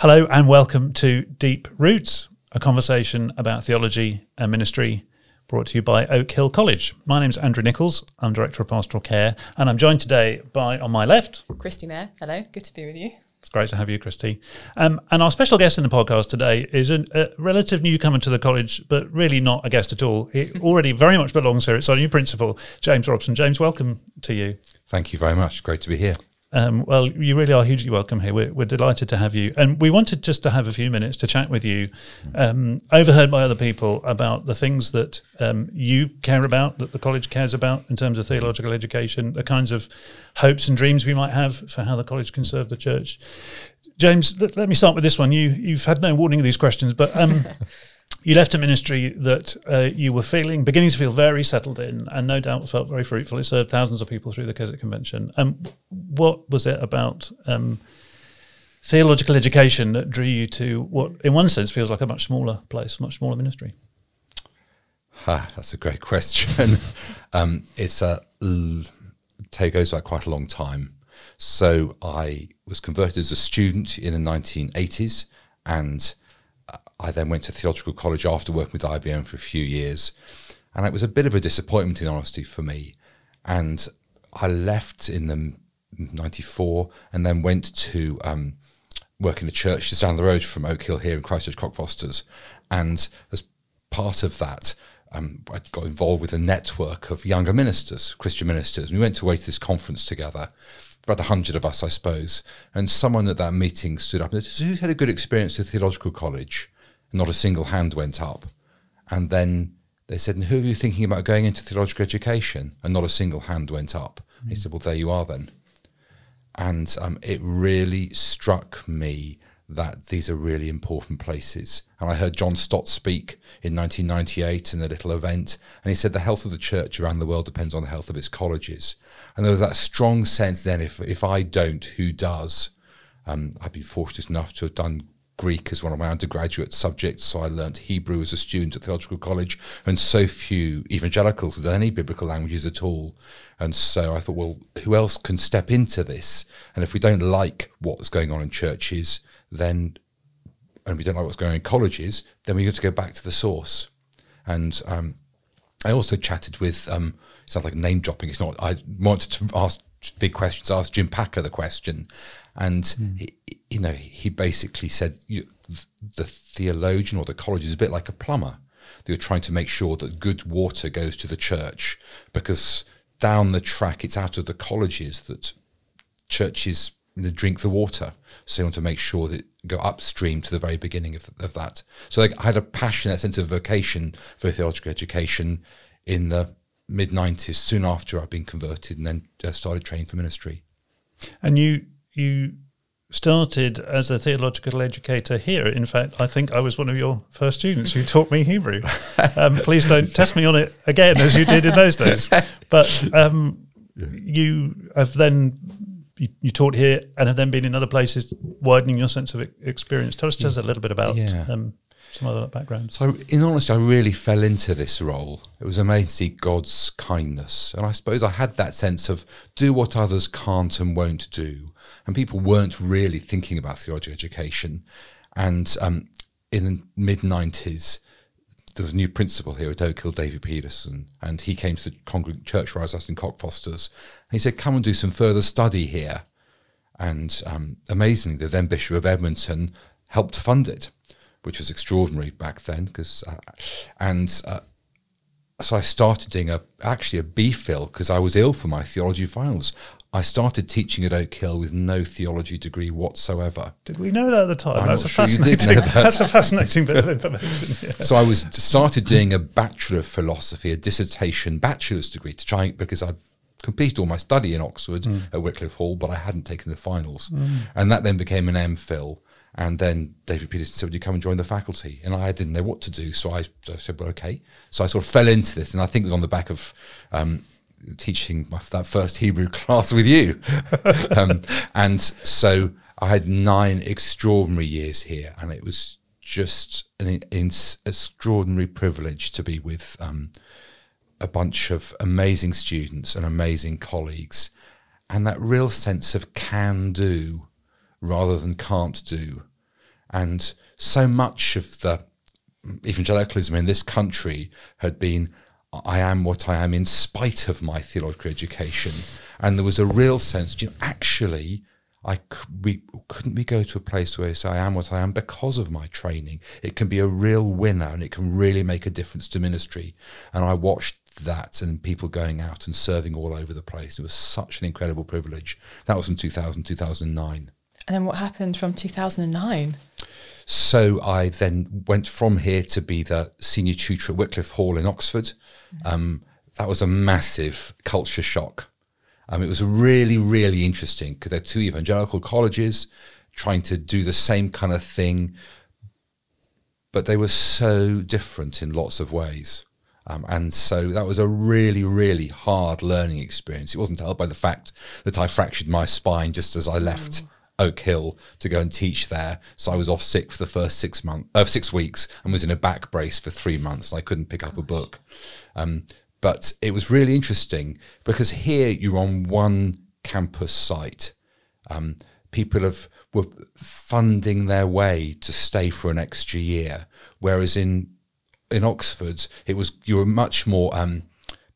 Hello and welcome to Deep Roots, a conversation about theology and ministry brought to you by Oak Hill College. My name's Andrew Nicholls. I'm Director of Pastoral Care and I'm joined today by, on my left, Kristi Mair. Hello, good to be with you. It's great to have you, Kristi. Um, and our special guest in the podcast today is a, a, relative newcomer to the college, but really not a guest at all. He already very much belongs here. It's our new principal, James Robson. James, welcome to you. Thank you very much. Great to be here. Um, well, you really are hugely welcome here. We're, we're, delighted to have you. And we wanted just to have a few minutes to chat with you, um, overheard by other people about the things that um, you care about, that the college cares about in terms of theological education, the kinds of hopes and dreams we might have for how the college can serve the church. James, let, let me start with this one. You, you've had no warning of these questions, but um, you left a ministry that uh, you were feeling, beginning to feel very settled in, and no doubt felt very fruitful. It served thousands of people through the Keswick Convention. Um, what was it about um, theological education that drew you to what, in one sense, feels like a much smaller place, much smaller ministry? Ah, that's a great question. um, it's a it goes back quite a long time. So I was converted as a student in the 1980s, and I then went to theological college after working with IBM for a few years, and it was a bit of a disappointment in honesty for me. And I left in the '94, and then went to um, work in a church just down the road from Oak Hill here in Christchurch Cockfosters, and as part of that. Um, I got involved with a network of younger ministers, Christian ministers. We went to away to this conference together, about a hundred of us, I suppose. And someone at that meeting stood up and said, "Who's had a good experience at theological college?" Not a single hand went up. And then they said, and Who are you thinking about going into theological education? And not a single hand went up. Mm. He said, Well, there you are then. And um, it really struck me that these are really important places. And I heard John Stott speak in 1998 in a little event, and he said the health of the church around the world depends on the health of its colleges. And there was that strong sense then, if, if I don't, who does? Um, I've been fortunate enough to have done Greek as one of my undergraduate subjects, so I learnt Hebrew as a student at theological college, and so few evangelicals had any biblical languages at all. And so I thought, well, who else can step into this? And if we don't like what's going on in churches, then and we don't like what's going on in colleges, then we have to go back to the source. And um, I also chatted with, um, it sounds like name dropping, it's not, I wanted to ask big questions, asked Jim Packer the question, and mm. he, you know he basically said you, the theologian or the college is a bit like a plumber. They're trying to make sure that good water goes to the church because down the track it's out of the colleges that churches you know, drink the water. So you want to make sure that go upstream to the very beginning of, of that. So I had a passion, a sense of vocation for theological education in the mid 90s, soon after I'd been converted, and then started training for ministry. And you you started as a theological educator here. In fact, I think I was one of your first students who taught me Hebrew. Um, please don't test me on it again as you did in those days. But um, you have then you, you, taught here and have then been in other places, widening your sense of experience. Tell us just a little bit about yeah. um, some other background. So, in honesty, I really fell into this role. It was amazing to see God's kindness, and I suppose I had that sense of do what others can't and won't do and people weren't really thinking about theology education. And um, in the mid 90s, there was a new principal here at Oak Hill, David Peterson, and he came to the congregant church where I was at in Cockfosters. And he said, Come and do some further study here. And um, amazingly, the then Bishop of Edmonton helped fund it, which was extraordinary back then. Because uh, and uh, so I started doing a actually a BPhil because I was ill for my theology finals. I started teaching at Oak Hill with no theology degree whatsoever. Did we know that at the time? that's a sure fascinating. That. That's a fascinating bit of information. Yeah. So I was started doing a bachelor of philosophy, a dissertation bachelor's degree to try because I completed all my study in Oxford mm. at Wycliffe Hall, but I hadn't taken the finals, mm. and that then became an MPhil. And then David Peterson said, Would you come and join the faculty? And I didn't know what to do. So I, I said, Well, okay. So I sort of fell into this. And I think it was on the back of um, teaching my, that first Hebrew class with you. um, and so I had nine extraordinary years here, and it was just an, an extraordinary privilege to be with um, a bunch of amazing students and amazing colleagues, and that real sense of can do rather than can't do. And so much of the evangelicalism in this country had been I am what I am in spite of my theological education. And there was a real sense, you know, actually, I we couldn't we go to a place where say I am what I am because of my training. It can be a real winner and it can really make a difference to ministry. And I watched that and people going out and serving all over the place. It was such an incredible privilege. That was in 2000, 2009. And then what happened from 2009? So I then went from here to be the senior tutor at Wycliffe Hall in Oxford. Um, that was a massive culture shock. Um, it was really, really interesting because they're two evangelical colleges trying to do the same kind of thing, but they were so different in lots of ways. Um, and so that was a really, really hard learning experience. It wasn't helped by the fact that I fractured my spine just as I left mm. Oak Hill to go and teach there. So I was off sick for the first six months, uh, six weeks, and was in a back brace for three months. I couldn't pick up Gosh. a book. Um, but it was really interesting because here you're on one campus site. Um, people have were funding their way to stay for an extra year, whereas in in Oxford it was you were much more um,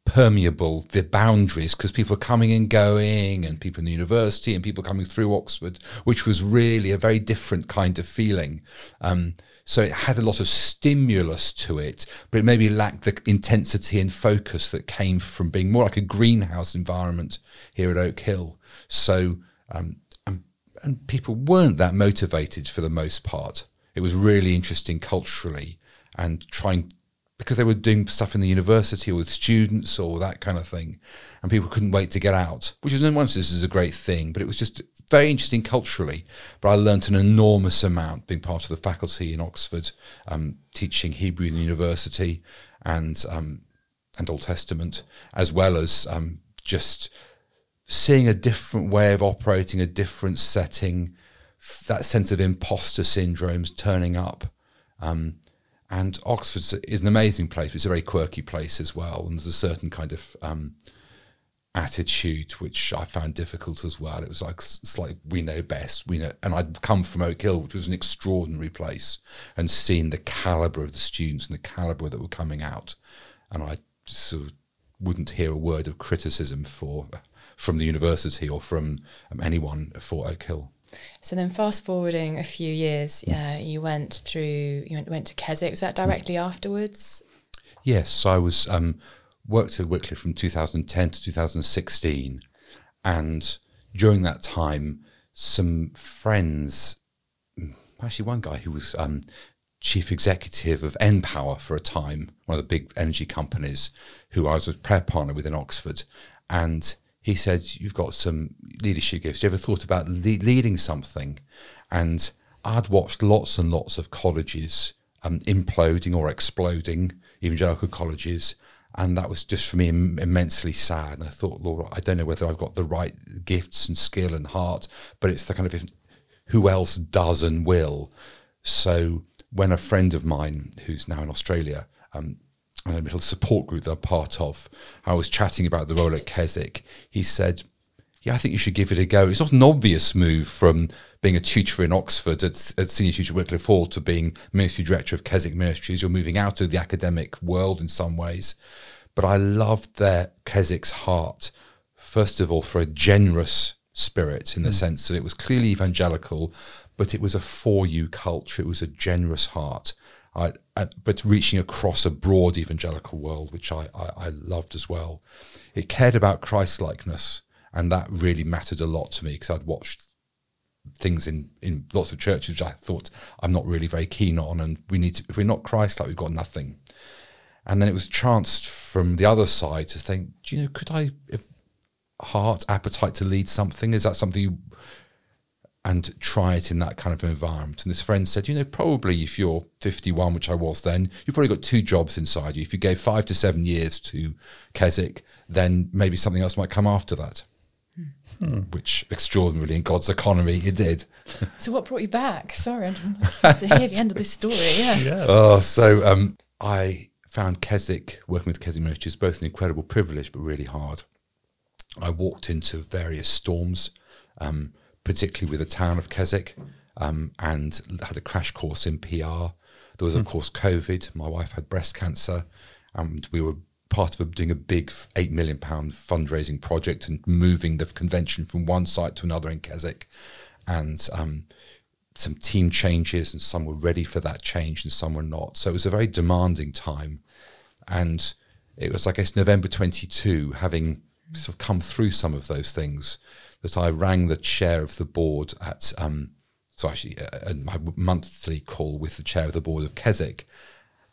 permeable the boundaries because people are coming and going and people in the university and people coming through Oxford, which was really a very different kind of feeling. Um, so it had a lot of stimulus to it, but it maybe lacked the intensity and focus that came from being more like a greenhouse environment here at Oak Hill. So, um, and, and people weren't that motivated for the most part. It was really interesting culturally and trying because they were doing stuff in the university or with students or that kind of thing, and people couldn't wait to get out. Which is in one sense is a great thing, but it was just very interesting culturally. But I learnt an enormous amount being part of the faculty in Oxford, um, teaching Hebrew in the university and um, and Old Testament, as well as um, just seeing a different way of operating, a different setting, that sense of imposter syndromes turning up. Um, and Oxford is an amazing place, but it's a very quirky place as well. And there's a certain kind of um, attitude which I found difficult as well. It was like it's like we know best, we know. And I'd come from Oak Hill, which was an extraordinary place, and seen the caliber of the students and the caliber that were coming out, and I sort of wouldn't hear a word of criticism for from the university or from um, anyone for Oak Hill. So then, fast forwarding a few years, uh, you went through, you went, went to Keswick. Was that directly afterwards? Yes, I was um, worked at Wycliffe from 2010 to 2016, and during that time, some friends, actually one guy who was um, chief executive of npower for a time, one of the big energy companies, who I was a prayer partner with in Oxford, and he said, You've got some leadership gifts. You ever thought about le- leading something? And I'd watched lots and lots of colleges um, imploding or exploding, evangelical colleges. And that was just for me Im- immensely sad. And I thought, Lord, I don't know whether I've got the right gifts and skill and heart, but it's the kind of who else does and will. So when a friend of mine who's now in Australia um, a little support group that I'm part of, I was chatting about the role at Keswick. He said, yeah, I think you should give it a go. It's not an obvious move from being a tutor in Oxford at, at Senior Tutor Wycliffe Hall to being Ministry Director of Keswick Ministries. You're moving out of the academic world in some ways. But I loved their Keswick's heart, first of all, for a generous spirit in the mm. sense that it was clearly evangelical, but it was a for you culture. It was a generous heart. I, but reaching across a broad evangelical world, which I, I, I loved as well. It cared about Christ likeness, and that really mattered a lot to me because I'd watched things in, in lots of churches which I thought I'm not really very keen on, and we need to if we're not Christ like we've got nothing. And then it was chanced from the other side to think, do you know, could I, if heart, appetite to lead something, is that something you and try it in that kind of environment. And this friend said, you know, probably if you're 51, which I was then, you've probably got two jobs inside you. If you gave five to seven years to Keswick, then maybe something else might come after that. Hmm. Which extraordinarily in God's economy it did. So what brought you back? Sorry, I'm to hear the end of this story. Yeah. yeah. Oh, so um, I found Keswick working with Keswick Ministries both an incredible privilege, but really hard. I walked into various storms. Um, particularly with the town of Keswick. um, and had a crash course in PR. There was, of course, COVID. My wife had breast cancer, and we were part of doing a big eight million pound fundraising project and moving the convention from one site to another in Keswick, and um, some team changes, and some were ready for that change, and some were not. So it was a very demanding time, and it was, I guess, November twenty two, having sort of come through some of those things, that I rang the chair of the board at. Um, so actually, uh, my monthly call with the chair of the board of Keswick,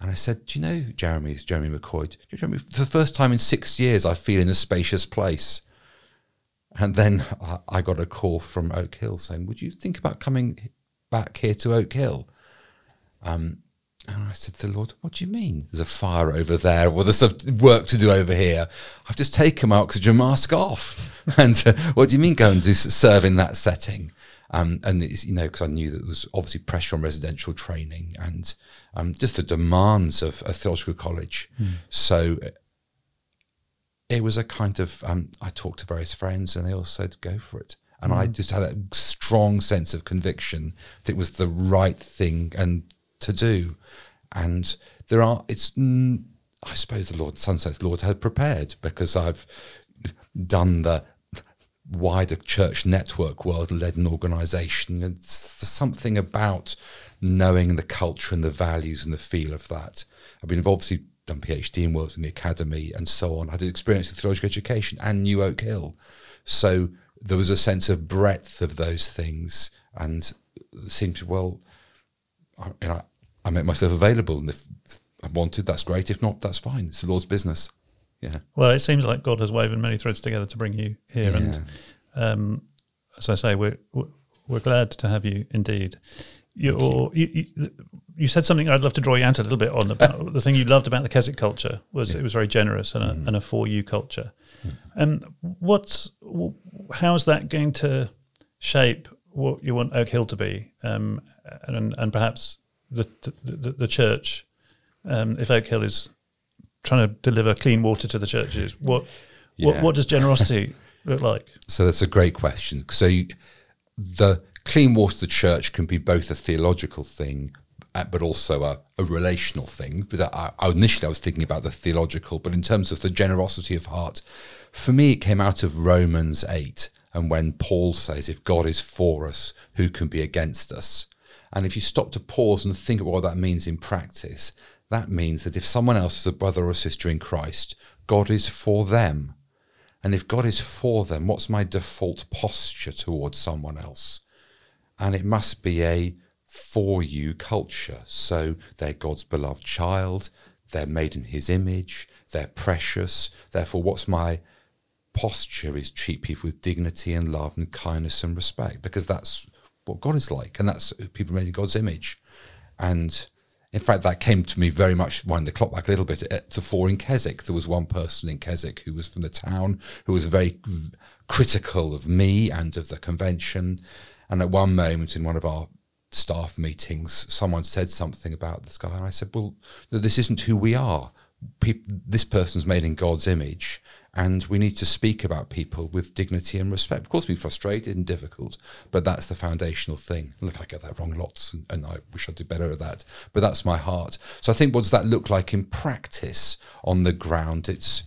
and I said, "Do you know Jeremy? Is Jeremy McCoy? You Jeremy, for the first time in six years, I feel in a spacious place." And then I, I got a call from Oak Hill saying, "Would you think about coming back here to Oak Hill?" Um, and I said to the Lord, "What do you mean? There's a fire over there, Well, there's work to do over here. I've just taken my oxygen mask off, and uh, what do you mean go and do serve in that setting?" Um, and it's, you know, because I knew that there was obviously pressure on residential training and um, just the demands of a theological college. Mm. So it was a kind of um, I talked to various friends, and they all said, "Go for it." And mm. I just had a strong sense of conviction that it was the right thing and to do. And there are, it's, I suppose the Lord, Sunset Lord had prepared because I've done the wider church network world led an organization. It's something about knowing the culture and the values and the feel of that. I've been obviously done PhD in works in the academy and so on. I had experience in theological education and New Oak Hill. So there was a sense of breadth of those things and it seemed to, well, I, you know, I make myself available and if I wanted, that's great. If not, that's fine. It's the Lord's business. Yeah. Well, it seems like God has woven many threads together to bring you here, yeah. and um, as I say, we're we're glad to have you indeed. you you, you, you, said something I'd love to draw you out a little bit on about the thing you loved about the Keswick culture was yeah. it was very generous and a, mm. and a for you culture. Mm. And um, what's how's that going to shape what you want Oak Hill to be, um, and and perhaps the the, the church, um, if Oak Hill is trying to deliver clean water to the churches. What yeah. what, what does generosity look like? So that's a great question. So you, the clean water to the church can be both a theological thing, uh, but also a, a relational thing. But I, I, initially I was thinking about the theological, but in terms of the generosity of heart, for me it came out of Romans eight, and when Paul says, "If God is for us, who can be against us?" And if you stop to pause and think about what that means in practice, that means that if someone else is a brother or sister in Christ, God is for them. And if God is for them, what's my default posture towards someone else? And it must be a for you culture. So they're God's beloved child, they're made in his image, they're precious. Therefore, what's my posture is treat people with dignity and love and kindness and respect because that's what God is like. And that's people made in God's image. And in fact, that came to me very much, wind the clock back a little bit, to four in Keswick. There was one person in Keswick who was from the town who was very critical of me and of the convention. And at one moment in one of our staff meetings, someone said something about this guy. And I said, well, this isn't who we are. this person's made in God's image and we need to speak about people with dignity and respect. Of course, be frustrated and difficult, but that's the foundational thing. Look, I get that wrong lots, and, and, I wish I'd do better at that. But that's my heart. So I think, what does that look like in practice on the ground? It's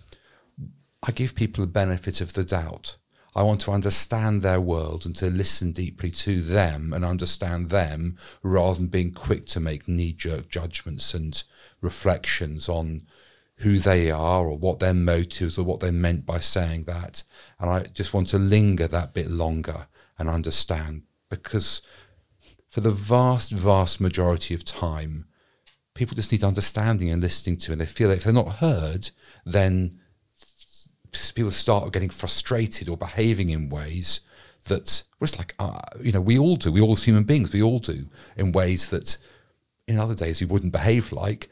I give people the benefit of the doubt. I want to understand their world and to listen deeply to them and understand them rather than being quick to make knee jerk judgments and reflections on who they are or what their motives or what they meant by saying that. And I just want to linger that bit longer and understand because for the vast, vast majority of time, people just need understanding and listening to, and they feel that if they're not heard, then people start getting frustrated or behaving in ways that well, it's like uh, you know we all do. We all as human beings we all do in ways that in other days we wouldn't behave like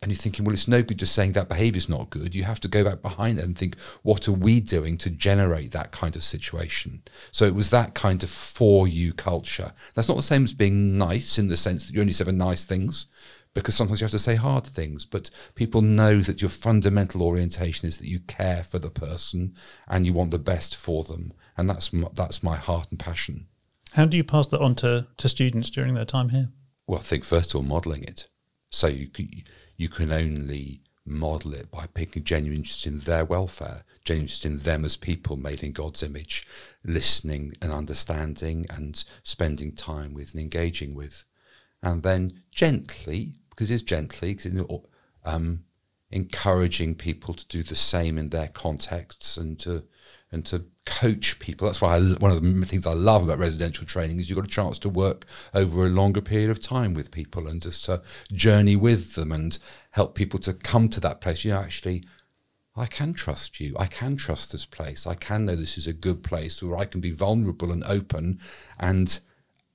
and you're thinking, well, it's no good just saying that behavior is not good. You have to go back behind it and think, what are we doing to generate that kind of situation? So it was that kind of for you culture. That's not the same as being nice in the sense that you only say nice things, because sometimes you have to say hard things. But people know that your fundamental orientation is that you care for the person and you want the best for them, and that's my, that's my heart and passion. How do you pass that on to, to students during their time here? Well, I think first of all, modelling it. So you you can only model it by picking genuine interest in their welfare, genuine interest in them as people made in God's image, listening and understanding and spending time with and engaging with. And then gently, because it's gently, because um, encouraging people to do the same in their contexts and to and to coach people. That's why I, one of the things I love about residential training is you've got a chance to work over a longer period of time with people and just to journey with them and help people to come to that place. You know, actually, I can trust you. I can trust this place. I can know this is a good place where I can be vulnerable and open and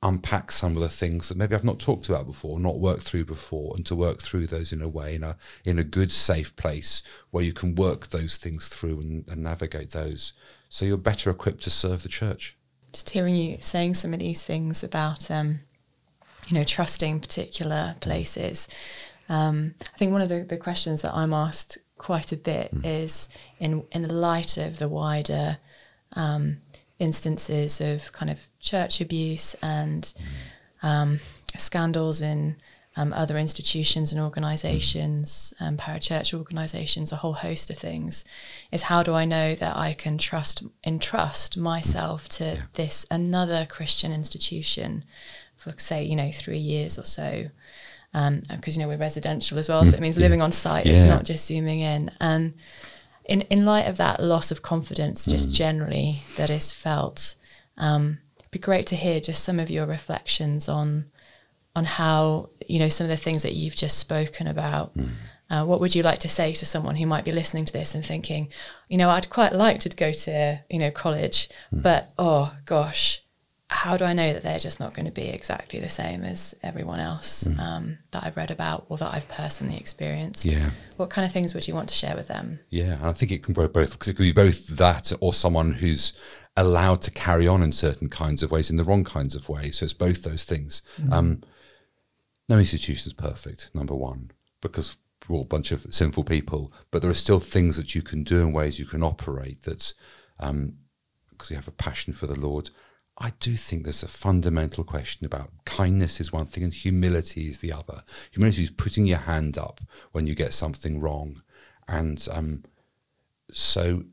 unpack some of the things that maybe I've not talked about before, not worked through before, and to work through those in a way in a in a good, safe place where you can work those things through and, and navigate those so you're better equipped to serve the church. Just hearing you saying some of these things about, um, you know, trusting particular places. Um, I think one of the, the questions that I'm asked quite a bit mm. is in in the light of the wider um, instances of kind of church abuse and mm. um, scandals in um, other institutions and organizations, um, parachurch organizations, a whole host of things, is how do I know that I can trust entrust myself to yeah. this another Christian institution for say you know three years or so, because um, you know we're residential as well, so it means living on site. Yeah. It's not just zooming in and. In, in light of that loss of confidence, just mm. generally that is felt, um, it'd be great to hear just some of your reflections on on how you know some of the things that you've just spoken about. Mm. Uh, what would you like to say to someone who might be listening to this and thinking, you know, I'd quite like to go to you know college, mm. but oh gosh, how do I know that they're just not going to be exactly the same as everyone else mm. um, that I've read about or that I've personally experienced? Yeah. What kind of things would you want to share with them? Yeah, I think it can go both because it could be both that or someone who's allowed to carry on in certain kinds of ways, in the wrong kinds of ways. So it's both those things. Mm. Um, no institution is perfect, number one, because we're all a bunch of sinful people, but there are still things that you can do and ways you can operate that's um, because you have a passion for the Lord. I do think there's a fundamental question about kindness is one thing and humility is the other. Humility is putting your hand up when you get something wrong. And um, so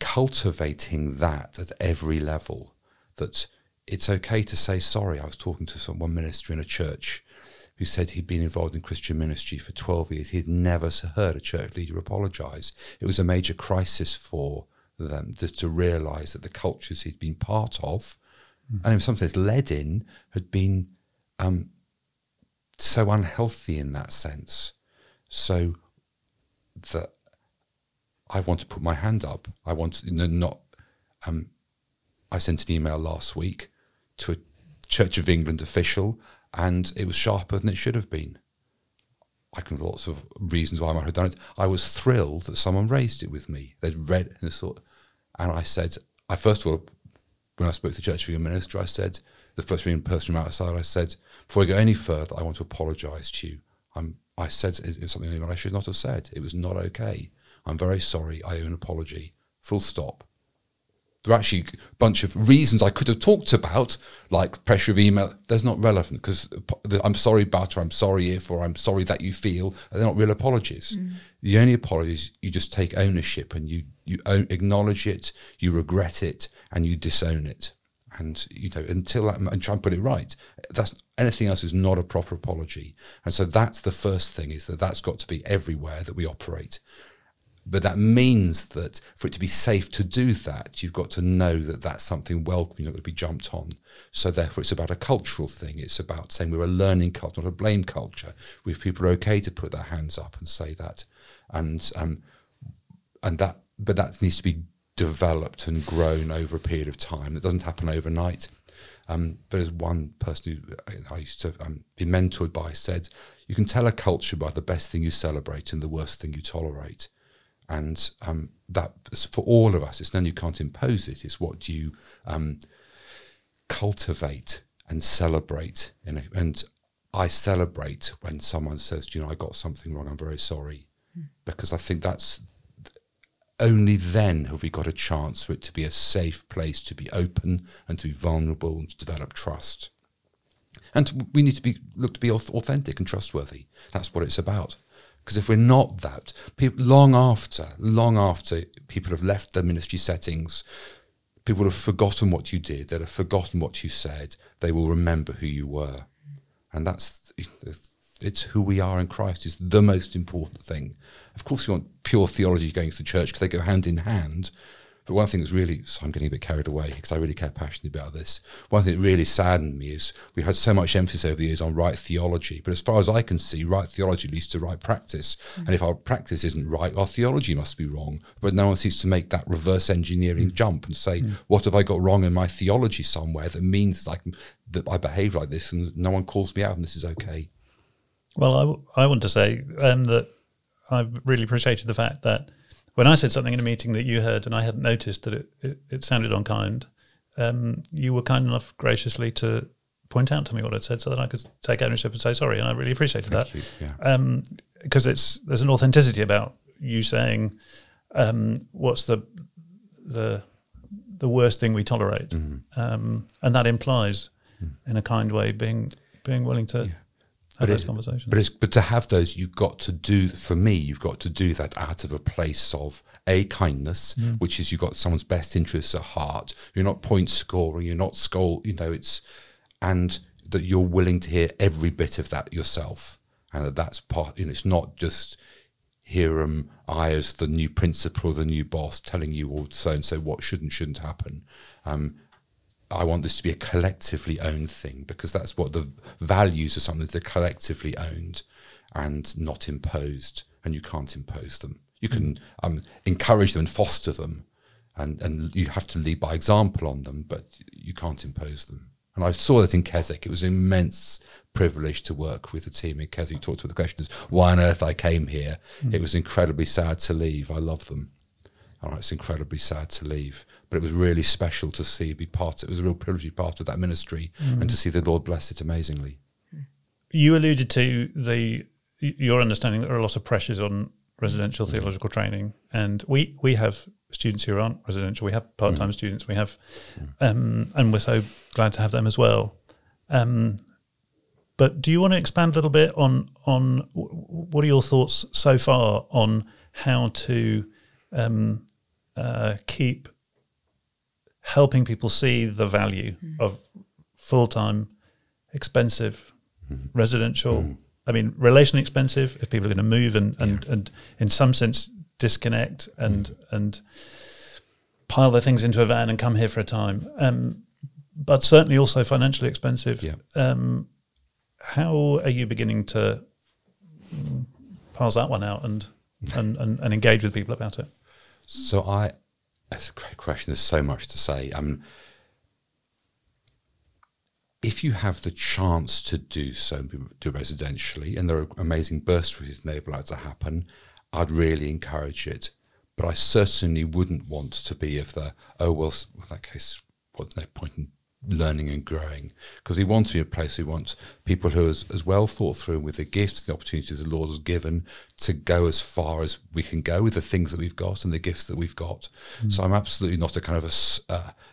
cultivating that at every level, that it's okay to say sorry. I was talking to some, one minister in a church who said he'd been involved in Christian ministry for 12 years. He'd never heard a church leader apologize. It was a major crisis for them to, to realize that the cultures he'd been part of, mm. and in some sense led in, had been um, so unhealthy in that sense. So that I want to put my hand up. I want to you know, not. Um, I sent an email last week to a Church of England official and it was sharper than it should have been. I can lots of reasons why I might have done it. I was thrilled that someone raised it with me. They'd read and thought, and I said, I first of all, when I spoke to the church your minister, I said, the first person from outside, I said, before I go any further, I want to apologise to you. I'm, I said it something that I should not have said. It was not okay. I'm very sorry. I owe an apology. Full stop there are actually a bunch of reasons I could have talked about, like pressure of email. That's not relevant because I'm sorry about or I'm sorry if or I'm sorry that you feel. They're not real apologies. Mm. The only apologies you just take ownership and you you own, acknowledge it, you regret it, and you disown it. And you know until that, and try and put it right. That's anything else is not a proper apology. And so that's the first thing is that that's got to be everywhere that we operate. But that means that for it to be safe to do that, you've got to know that that's something welcome, you're not going to be jumped on. So therefore, it's about a cultural thing. It's about saying we're a learning culture, not a blame culture. If people are okay to put their hands up and say that, and um, and that, but that needs to be developed and grown over a period of time. It doesn't happen overnight. Um, but as one person who I used to um, be mentored by said, you can tell a culture by the best thing you celebrate and the worst thing you tolerate and um, that for all of us, it's then you can't impose it. It's what you um, cultivate and celebrate. and I celebrate when someone says, "You know, I got something wrong. I'm very sorry," mm. because I think that's only then have we got a chance for it to be a safe place to be open and to be vulnerable and to develop trust. And we need to be look to be authentic and trustworthy. That's what it's about. Because if we're not that, people, long after, long after people have left their ministry settings, people have forgotten what you did, they'll have forgotten what you said, they will remember who you were. And that's it's who we are in Christ is the most important thing. Of course, we want pure theology going to the church because they go hand in hand. But one thing that's really, so I'm getting a bit carried away because I really care passionately about this. One thing that really saddened me is we've had so much emphasis over the years on right theology. But as far as I can see, right theology leads to right practice. Mm. And if our practice isn't right, our theology must be wrong. But no one seems to make that reverse engineering mm. jump and say, mm. what have I got wrong in my theology somewhere that means like, that I behave like this and no one calls me out and this is okay? Well, I, w- I want to say um, that I've really appreciated the fact that when I said something in a meeting that you heard and I hadn't noticed that it, it, it sounded unkind, um, you were kind enough graciously to point out to me what I'd said so that I could take ownership and say sorry. And I really appreciated Thank that. You, yeah. um, because it's there's an authenticity about you saying um, what's the the the worst thing we tolerate, mm-hmm. um, and that implies, mm. in a kind way, being being willing to yeah but those it, conversations. But it's but to have those, you've got to do. For me, you've got to do that out of a place of a kindness, mm. which is you've got someone's best interests at heart. You're not point scoring. You're not skull. You know, it's and that you're willing to hear every bit of that yourself, and that that's part. You know, it's not just here am I as the new principal, the new boss, telling you all so and so what should and shouldn't happen. Um, I want this to be a collectively owned thing because that's what the values are something that are collectively owned and not imposed. And you can't impose them. You can um, encourage them and foster them, and, and you have to lead by example on them, but you can't impose them. And I saw that in Keswick. It was an immense privilege to work with the team in Keswick. Talked to the questions, why on earth I came here. Mm. It was incredibly sad to leave. I love them. All right, it's incredibly sad to leave, but it was really special to see be part. It was a real privilege to be part of that ministry mm. and to see the Lord bless it amazingly. You alluded to the your understanding that there are a lot of pressures on residential mm. theological training, and we we have students who aren't residential. We have part time mm. students. We have, mm. um, and we're so glad to have them as well. Um, but do you want to expand a little bit on on what are your thoughts so far on how to um, uh, keep helping people see the value mm. of full time, expensive, mm. residential. Mm. I mean, relationally expensive if people are going to move and, and, yeah. and in some sense disconnect and mm. and pile their things into a van and come here for a time. Um, but certainly also financially expensive. Yeah. Um, how are you beginning to parse that one out and, and, and, and engage with people about it? So I, that's a great question. There's so much to say. Um, if you have the chance to do so, do residentially, and there are amazing bursaries enable that to happen, I'd really encourage it. But I certainly wouldn't want to be of the, oh, well, in that case, what's no point in learning and growing. Because he wants to be a place he wants people who are as, as, well thought through with the gifts the opportunities the lord has given to go as far as we can go with the things that we've got and the gifts that we've got. Mm. so i'm absolutely not a kind of a,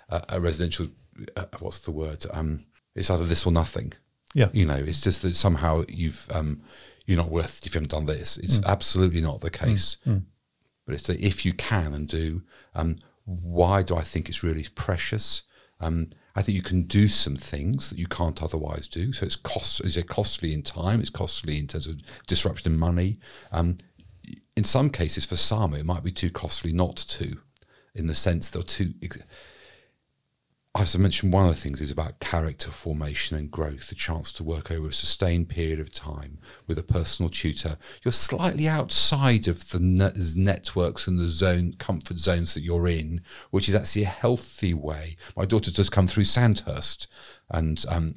uh, a residential uh, what's the word? Um, it's either this or nothing. Yeah. You know it's just that somehow you've um, you're not worth it if you haven't done this. It's mm. absolutely not the case. Mm. but it's that if you can and do um, why do i think it's really precious um, I think you can do some things that you can't otherwise do. So it's cost is it costly in time? It's costly in terms of disruption in money. Um, in some cases, for some, it might be too costly not to, in the sense they're too as I mentioned, one of the things is about character formation and growth, the chance to work over a sustained period of time with a personal tutor. You're slightly outside of the networks and the zone comfort zones that you're in, which is actually a healthy way. My daughter just come through Sandhurst, and um,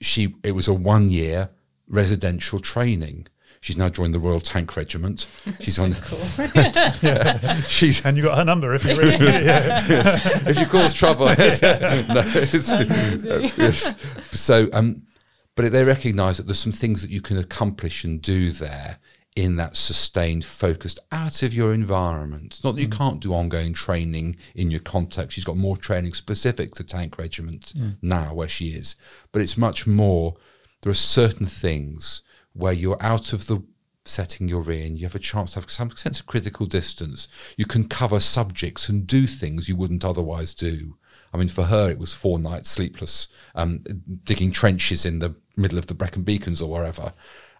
she it was a one year residential training She's now joined the Royal Tank Regiment. She's so on. Cool. yeah. She's and you got her number if you really need it. Yeah. yes. If you cause trouble. no, uh, yes. So, um, but they recognise that there's some things that you can accomplish and do there in that sustained, focused, out of your environment. It's not that you mm. can't do ongoing training in your context. She's got more training specific to Tank Regiment mm. now, where she is. But it's much more, there are certain things where you're out of the setting you're in, you have a chance to have some sense of critical distance. You can cover subjects and do things you wouldn't otherwise do. I mean, for her, it was four nights sleepless, um, digging trenches in the middle of the Brecon Beacons or wherever.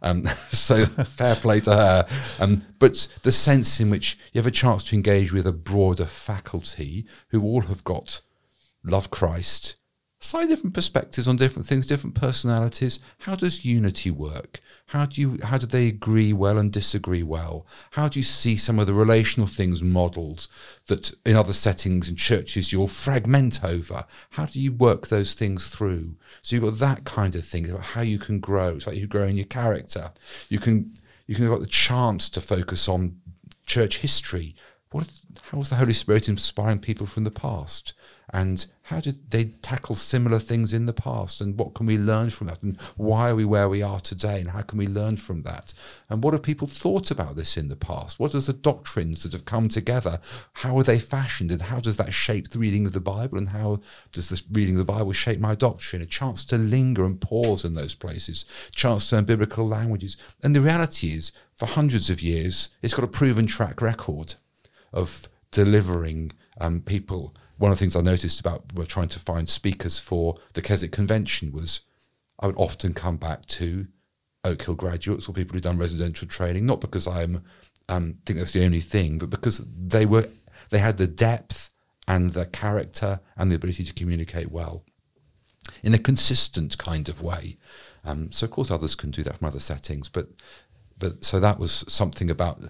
Um, so fair play to her. Um, but the sense in which you have a chance to engage with a broader faculty who all have got love Christ, slightly different perspectives on different things, different personalities. How does unity work? How do you how do they agree well and disagree well? How do you see some of the relational things modelled that in other settings and churches you'll fragment over? How do you work those things through? So you've got that kind of thing about how you can grow. It's like you grow in your character. You can you can have the chance to focus on church history. What how was the Holy Spirit inspiring people from the past? And how did they tackle similar things in the past? And what can we learn from that? And why are we where we are today? And how can we learn from that? And what have people thought about this in the past? What are the doctrines that have come together? How are they fashioned? And how does that shape the reading of the bible? And how does this reading of the bible shape my doctrine? A chance to linger and pause in those places. Chance to learn biblical languages. And the reality is for hundreds of years it's got a proven track record of delivering um, people one of the things I noticed about we're trying to find speakers for the Keswick Convention was I would often come back to Oak Hill graduates or people who've done residential training, not because I'm um, think that's the only thing, but because they were they had the depth and the character and the ability to communicate well in a consistent kind of way. Um, so of course others can do that from other settings, but but so that was something about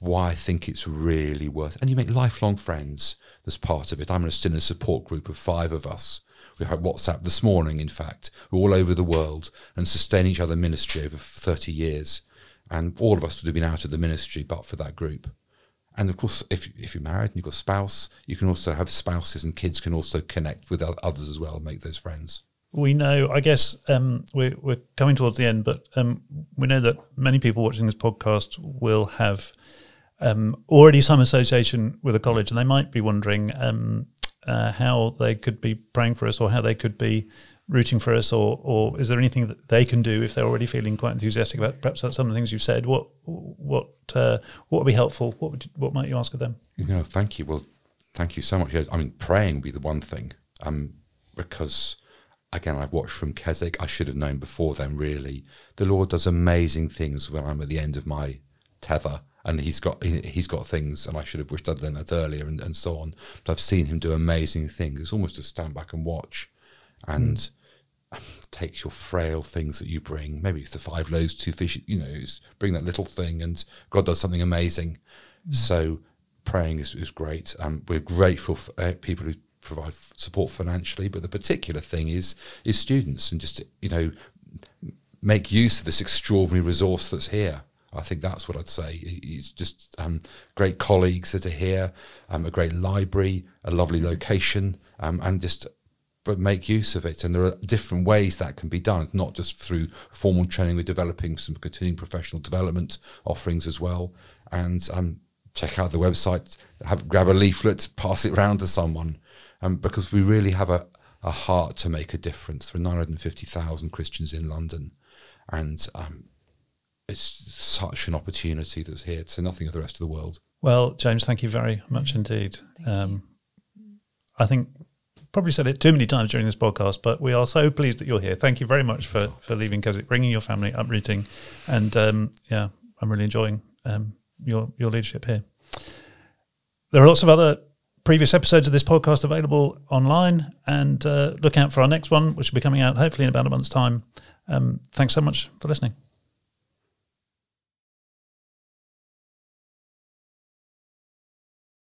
why I think it's really worth. And you make lifelong friends as part of it. I'm still in a support group of five of us. We had WhatsApp this morning, in fact. We're all over the world and sustain each other ministry over 30 years. And all of us would have been out of the ministry but for that group. And of course, if, if you're married and you've got a spouse, you can also have spouses and kids can also connect with others as well, and make those friends. We know, I guess um, we're, we're coming towards the end, but um, we know that many people watching this podcast will have um, already some association with a college, and they might be wondering um, uh, how they could be praying for us or how they could be rooting for us, or, or is there anything that they can do if they're already feeling quite enthusiastic about perhaps some of the things you've said? What what uh, what would be helpful? What would what might you ask of them? No, thank you. Well, thank you so much. I mean, praying would be the one thing, um, because again, I've watched from Keswick. I should have known before then. Really, the Lord does amazing things when I'm at the end of my tether and he's got he's got things, and I should have wished I'd learned that earlier, and, and so on. But I've seen him do amazing things. It's almost to stand back and watch, and mm. take your frail things that you bring. Maybe it's the five loaves, two fish. You know, bring that little thing, and God does something amazing. Mm. So praying is, is great. Um, we're grateful for uh, people who provide support financially, but the particular thing is is students, and just you know make use of this extraordinary resource that's here. I think that's what I'd say. It's just um, great colleagues that are here, um, a great library, a lovely location, um, and just but make use of it. And there are different ways that can be done, not just through formal training. We're developing some continuing professional development offerings as well. And um, check out the website, have, grab a leaflet, pass it around to someone, um, because we really have a, a heart to make a difference. There are 950,000 Christians in London, and um, it's such an opportunity that's here to nothing of the rest of the world. Well, James, thank you very much indeed. Um, I think probably said it too many times during this podcast, but we are so pleased that you're here. Thank you very much for for leaving Keswick, bringing your family, uprooting, and um, yeah, I'm really enjoying um, your your leadership here. There are lots of other previous episodes of this podcast available online, and uh, look out for our next one, which will be coming out hopefully in about a month's time. Um, thanks so much for listening.